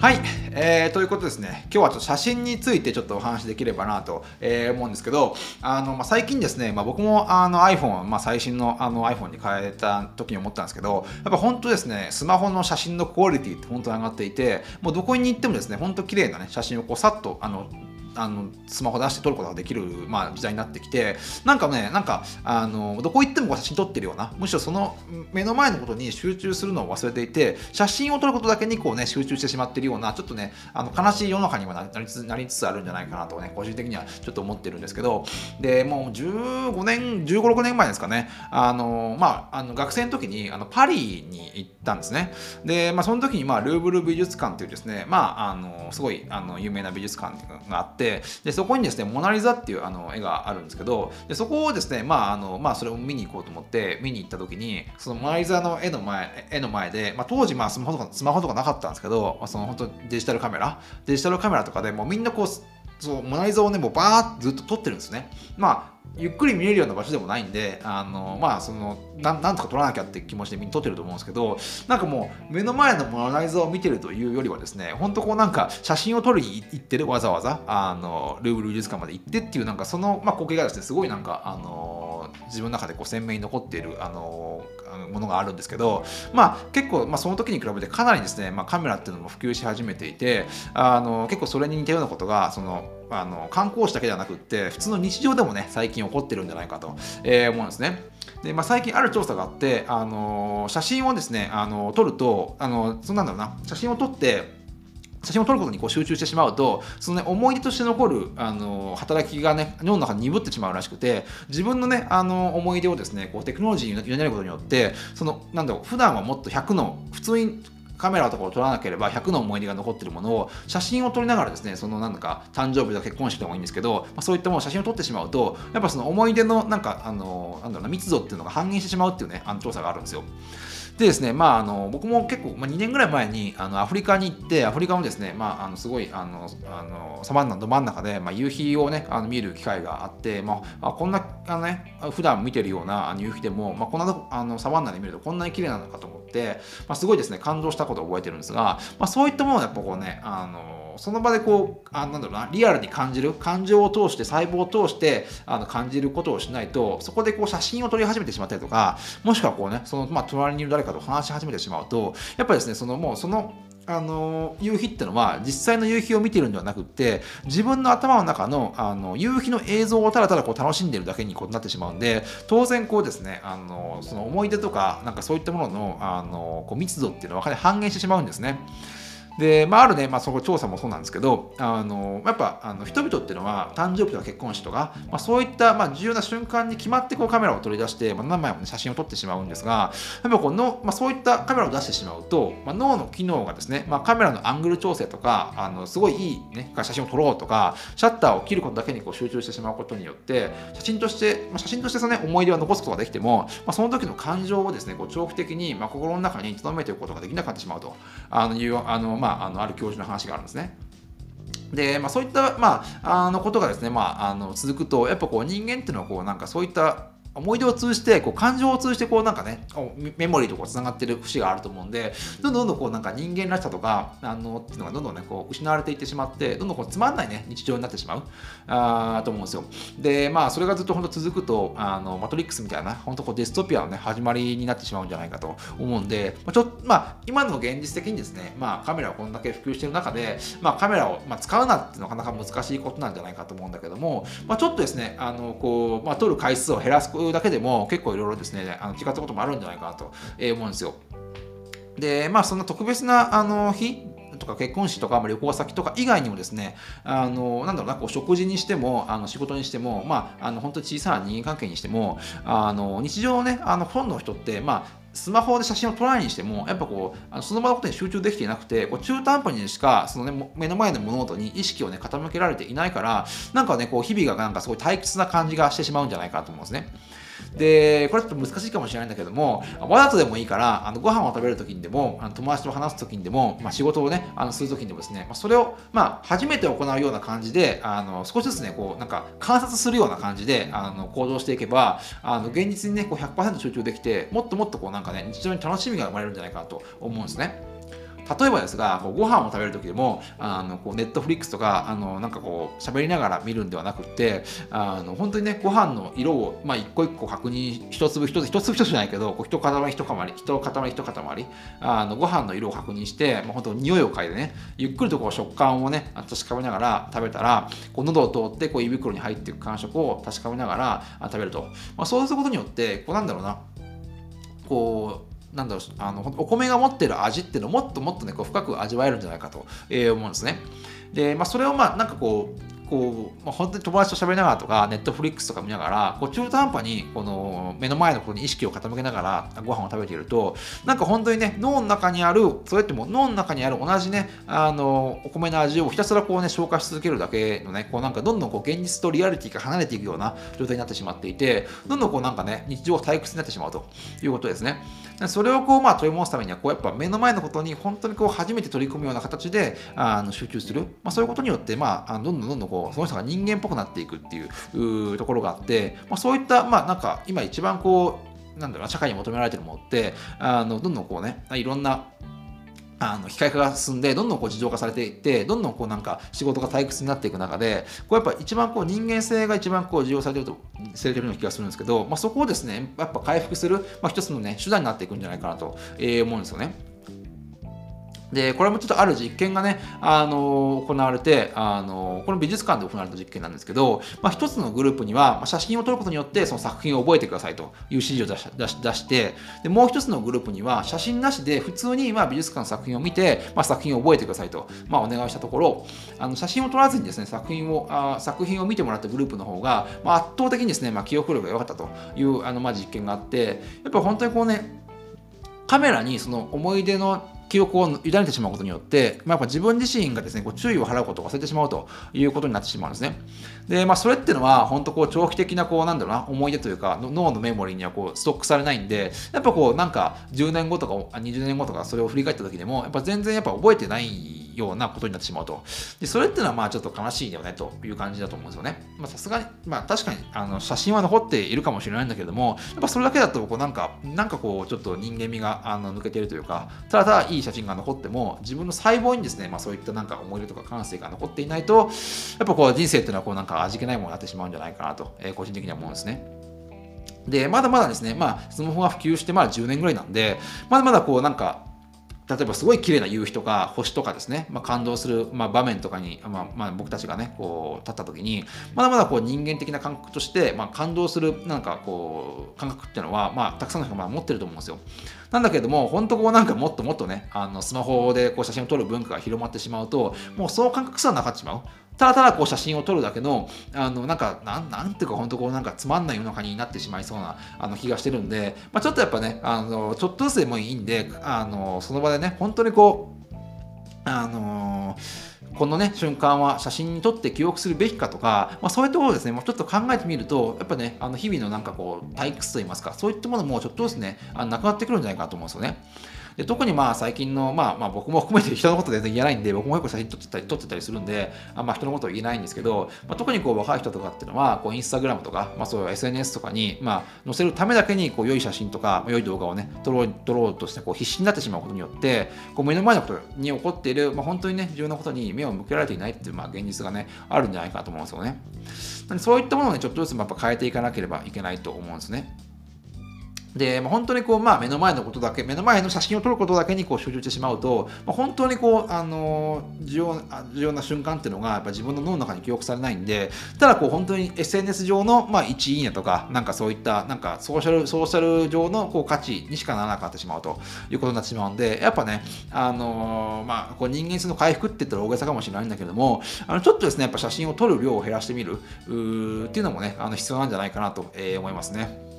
はい、えー、ということですね、今日はちょっと写真についてちょっとお話しできればなと、えー、思うんですけど、あのまあ、最近ですね、まあ、僕もあの iPhone、まあ、最新のあの iPhone に変えた時に思ったんですけど、やっぱ本当ですね、スマホの写真のクオリティって本当に上がっていて、もうどこに行ってもですね、本当綺麗な、ね、写真をこうさっとあのあのスマホ出して撮ることができる、まあ、時代になってきてなんかねなんかあのどこ行っても写真撮ってるようなむしろその目の前のことに集中するのを忘れていて写真を撮ることだけにこう、ね、集中してしまってるようなちょっとねあの悲しい世の中にはなりつなりつつあるんじゃないかなとね個人的にはちょっと思ってるんですけどでもう15年15、6年前ですかねあの、まあ、あの学生の時にあのパリに行ったんですね。で、まあ、その時に、まあ、ルーブル美術館というですね、まあ、あのすごいあの有名な美術館があってでそこにですね、モナリザっていうあの絵があるんですけど、でそこをですね、まあ、あのまあ、それを見に行こうと思って見に行った時に、そのモナリザの絵の前絵の前で、まあ、当時まあスマホとかスマホとかなかったんですけど、まあ、その本当デジタルカメラ、デジタルカメラとかでもうみんなこう、そうモナリザをね、もうバーってずっと撮ってるんですね。まあゆっくり見れるような場所でもないんであのまあそのなんとか撮らなきゃって気持ちでみんな撮ってると思うんですけどなんかもう目の前のモナリザを見てるというよりはですねほんとこうなんか写真を撮りに行ってるわざわざあのルーブル美術館まで行ってっていうなんかその、まあ、光景がですねすごいなんかあの自分の中でこう鮮明に残っているあのものがあるんですけど、まあ、結構、まあ、その時に比べてかなりですね、まあ、カメラっていうのも普及し始めていてあの結構それに似たようなことがそのあの観光地だけではなくって普通の日常でもね最近起こってるんじゃないかと、えー、思うんですね。でまあ、最近ある調査があって、あの写真をですね、あの撮ると、あのそんなんだろうな、写真を撮って、写真を撮ることにこう集中してしまうとその、ね、思い出として残るあの働きがね脳の中に鈍ってしまうらしくて自分のねあの思い出をですねこうテクノロジーに委ねることによってそのなんだろう普段はもっと100の普通にカメラとかを撮らなければ100の思い出が残ってるものを写真を撮りながらですねそのなんか誕生日とか結婚式でもいいんですけど、まあ、そういったものを写真を撮ってしまうとやっぱその思い出のなんかあのなんだろうな密度っていうのが半減してしまうっていうねあの調査があるんですよ。でですね、まあ、あの僕も結構、まあ、2年ぐらい前にあのアフリカに行って、アフリカもですね、まあ、あのすごいあのあのサバンナのど真ん中で、まあ、夕日をね、あの見る機会があって、まあ、こんなあの、ね、普段見てるような夕日でも、まあ、こんなあのサバンナで見るとこんなに綺麗なのかと思って、まあ、すごいですね、感動したことを覚えてるんですが、まあ、そういったものをやっぱこうね、あのその場でこうあなんだろうなリアルに感じる感情を通して細胞を通してあの感じることをしないとそこでこう写真を撮り始めてしまったりとかもしくはこうねその、まあ、隣にいる誰かと話し始めてしまうとやっぱりですねそのもうそのあの夕日ってのは実際の夕日を見てるんではなくって自分の頭の中のあの夕日の映像をただただこう楽しんでるだけにこうなってしまうんで当然こうですねあのその思い出とかなんかそういったもののあのこう密度っていうのはかなり半減してしまうんですね。で、まあ、あるね、まあ、そこ調査もそうなんですけど、あのやっぱあの人々っていうのは誕生日とか結婚式とか、まあ、そういった、まあ、重要な瞬間に決まってこうカメラを取り出して、まあ、何枚も、ね、写真を撮ってしまうんですが、やっぱこの、まあ、そういったカメラを出してしまうと、まあ、脳の機能がですね、まあ、カメラのアングル調整とか、あのすごいいい、ね、写真を撮ろうとか、シャッターを切ることだけにこう集中してしまうことによって、写真として、まあ、写真としてその、ね、思い出は残すことができても、まあ、その時の感情をですね、こう長期的に、まあ、心の中に留めておくことができなくなってしまうとあのいう、あのまあ、あのある教授の話があるんですね。で、まあ、そういった、まあ、あのことがですね、まあ、あの続くとやっぱこう人間っていうのはこうなんかそういった思い出を通じてこう感情を通じてこうなんかねメモリーとつながってる節があると思うんでどんどんどんどんこうなんか人間らしさとかあのっていうのがどんどんねこう失われていってしまってどんどんこうつまんないね日常になってしまうあと思うんですよ。でまあそれがずっと本当続くとあのマトリックスみたいな本当こうデストピアのね始まりになってしまうんじゃないかと思うんで、まあ、ちょまあ今の現実的にですねまあカメラをこんだけ普及してる中でまあカメラを、まあ、使うなってなかなか難しいことなんじゃないかと思うんだけども、まあ、ちょっとですねあのこう、まあ、撮る回数を減らすだけでも結構いろいろですね、あの違ったこともあるんじゃないかなと思うんですよ。で、まあ、そんな特別なあの日とか結婚式とか、ま、旅行先とか以外にもですね、あのなんだろうな、こう食事にしても、あの仕事にしても、まあ、あの本当に小さな人間関係にしても、あの日常ね、あの本の人って、まあ、スマホで写真を撮らないにしても、やっぱこう、あのその場のことに集中できていなくて、こう中途半端にしか、そのね、目の前の物事に意識をね、傾けられていないから、なんかね、こう、日々がなんかすごい退屈な感じがしてしまうんじゃないかなと思うんですね。で、これちょっと難しいかもしれないんだけども、わざとでもいいから、あのご飯を食べるときにでも、あの友達と話すときにでも、まあ、仕事をね、あのするときにでもですね、まあ、それを、まあ、初めて行うような感じで、あの少しずつね、こう、なんか観察するような感じで、あの行動していけば、あの現実にね、こう100%集中できて、もっともっとこうなんかね、日常に楽しみが生まれるんじゃないかなと思うんですね。例えばですがこうご飯を食べる時でもあのこうネットフリックスとかあのなんかこう喋りながら見るんではなくてあの本当にねご飯の色を、まあ、一個一個確認一粒一つ一粒一つじゃないけどこう一塊一塊一塊一塊あのご飯の色を確認して、まあ、本当匂いを嗅いでねゆっくりとこう食感をね確かめながら食べたらこう喉を通ってこう胃袋に入っていく感触を確かめながら食べると、まあ、そうすることによってこうなんだろうなこうなんだろうあのお米が持ってる味っていうのをもっともっとねこう深く味わえるんじゃないかと、えー、思うんですね。で、まあ、それをまあなんかこうこう、まあ、本当に友達と喋りながらとか、ネットフリックスとか見ながら、こう中途半端にこの目の前のことに意識を傾けながらご飯を食べていると、なんか本当にね、脳の中にある、それっても脳の中にある同じね、あの、お米の味をひたすらこうね、消化し続けるだけのね、こうなんかどんどんこう現実とリアリティが離れていくような状態になってしまっていて、どんどんこうなんかね、日常が退屈になってしまうということですね。それをこう、まあ、取り戻すためには、こうやっぱ目の前のことに本当にこう初めて取り組むような形であの集中する、まあ、そういうことによって、まあ、どんどんどんどんこうその人が人間っぽくなっていくっていうところがあって、まあ、そういった、まあ、なんか今一番こうなんだろう社会に求められてるものってあのどんどんこうねいろんなあの機械化が進んでどんどんこう自動化されていってどんどんこうなんか仕事が退屈になっていく中でこうやっぱ一番こう人間性が一番こう重要されてるとされてるような気がするんですけど、まあ、そこをですねやっぱ回復する、まあ、一つのね手段になっていくんじゃないかなと、え思うんですよね。で、これもちょっとある実験がね、あの行われて、あのこの美術館で行われた実験なんですけど、まあ、一つのグループにはま、写真を撮ることによってその作品を覚えてくださいという指示を出し出し出してで、もう一つのグループには写真なしで普通にまあ美術館の作品を見て、まあ、作品を覚えてくださいと、まあ、お願いしたところ、あの写真を撮らずにですね、作品をあ作品を見てもらったグループの方が、まあ、圧倒的にですね、まあ、記憶力が良かったというあの、まあ、実験があって、やっぱ本当にこうね、カメラにその思い出の記憶を委ねてしまうことによって、まあ、やっぱ自分自身がですね、こう注意を払うことを忘れてしまうということになってしまうんですね。で、まあ、それっていうのは、本当こう、長期的な、こう、なんだろうな、思い出というか、脳のメモリーにはこう、ストックされないんで、やっぱこう、なんか、10年後とか、20年後とか、それを振り返った時でも、やっぱ全然やっぱ覚えてないようなことになってしまうと。で、それっていうのは、まあ、ちょっと悲しいよね、という感じだと思うんですよね。まあ、さすがに、まあ、確かに、あの、写真は残っているかもしれないんだけれども、やっぱそれだけだと、こう、なんか、なんかこう、ちょっと人間味があの抜けているというか、ただただいい写真が残っても、自分の細胞にですね、まあ、そういったなんか思い出とか感性が残っていないとやっぱこう人生っていうのはこうなんか味気ないものになってしまうんじゃないかなと、えー、個人的には思うんですね。で、まだまだですね、まあ、スマホが普及してまだ10年ぐらいなんで、まだまだこうなんか、例えばすごい綺麗な夕日とか星とかですね、まあ、感動する、まあ、場面とかに、まあまあ、僕たちがねこう立った時にまだまだこう人間的な感覚として、まあ、感動するなんかこう感覚っていうのは、まあ、たくさんの人が持ってると思うんですよ。なんだけれども、本当こうなんかもっともっとね、あのスマホでこう写真を撮る文化が広まってしまうと、もうその感覚すらなかってしまう。ただただこう写真を撮るだけの、あの、なんか、なん、なんていうか本当こうなんかつまんない世の中になってしまいそうなあの気がしてるんで、まあ、ちょっとやっぱね、あの、ちょっとずつでもいいんで、あの、その場でね、本当にこう、あのこのね瞬間は写真に撮って記憶するべきかとか、まあ、そういうところですねもうちょっと考えてみるとやっぱねあの日々のなんかこう退屈といいますかそういったものもちょっとずつねあのなくなってくるんじゃないかなと思うんですよね。で特にまあ最近の、まあ、まあ僕も含めて人のこと全然言えないんで僕もよく写真撮ってたり撮ってたりするんであんま人のこと言えないんですけど、まあ、特にこう若い人とかっていうのはこうインスタグラムとか、まあ、そういう SNS とかに、まあ、載せるためだけにこう良い写真とか良い動画をね撮ろう撮ろうとしてこう必死になってしまうことによってこう目の前のことに起こっている、まあ、本当にね重要なことに目を向けられていないっていう、まあ、現実がねあるんじゃないかなと思うんですよね。そういったものをねちょっとずつやっぱ変えていかなければいけないと思うんですね。で、まあ、本当にこう、まあ、目の前のことだけ、目の前の写真を撮ることだけにこう集中してしまうと、まあ、本当にこう、あの重要重要な瞬間っていうのが、やっぱ自分の脳の中に記憶されないんで、ただこう、本当に SNS 上の、まあ、1いいねとか、なんかそういった、なんかソーシャル、ソーシャル上のこう価値にしかならなくなってしまうということになってしまうんで、やっぱね、あのまあ、こう人間性の回復って言ったら大げさかもしれないんだけども、あのちょっとですね、やっぱ写真を撮る量を減らしてみるっていうのもね、あの必要なんじゃないかなと、えー、思いますね。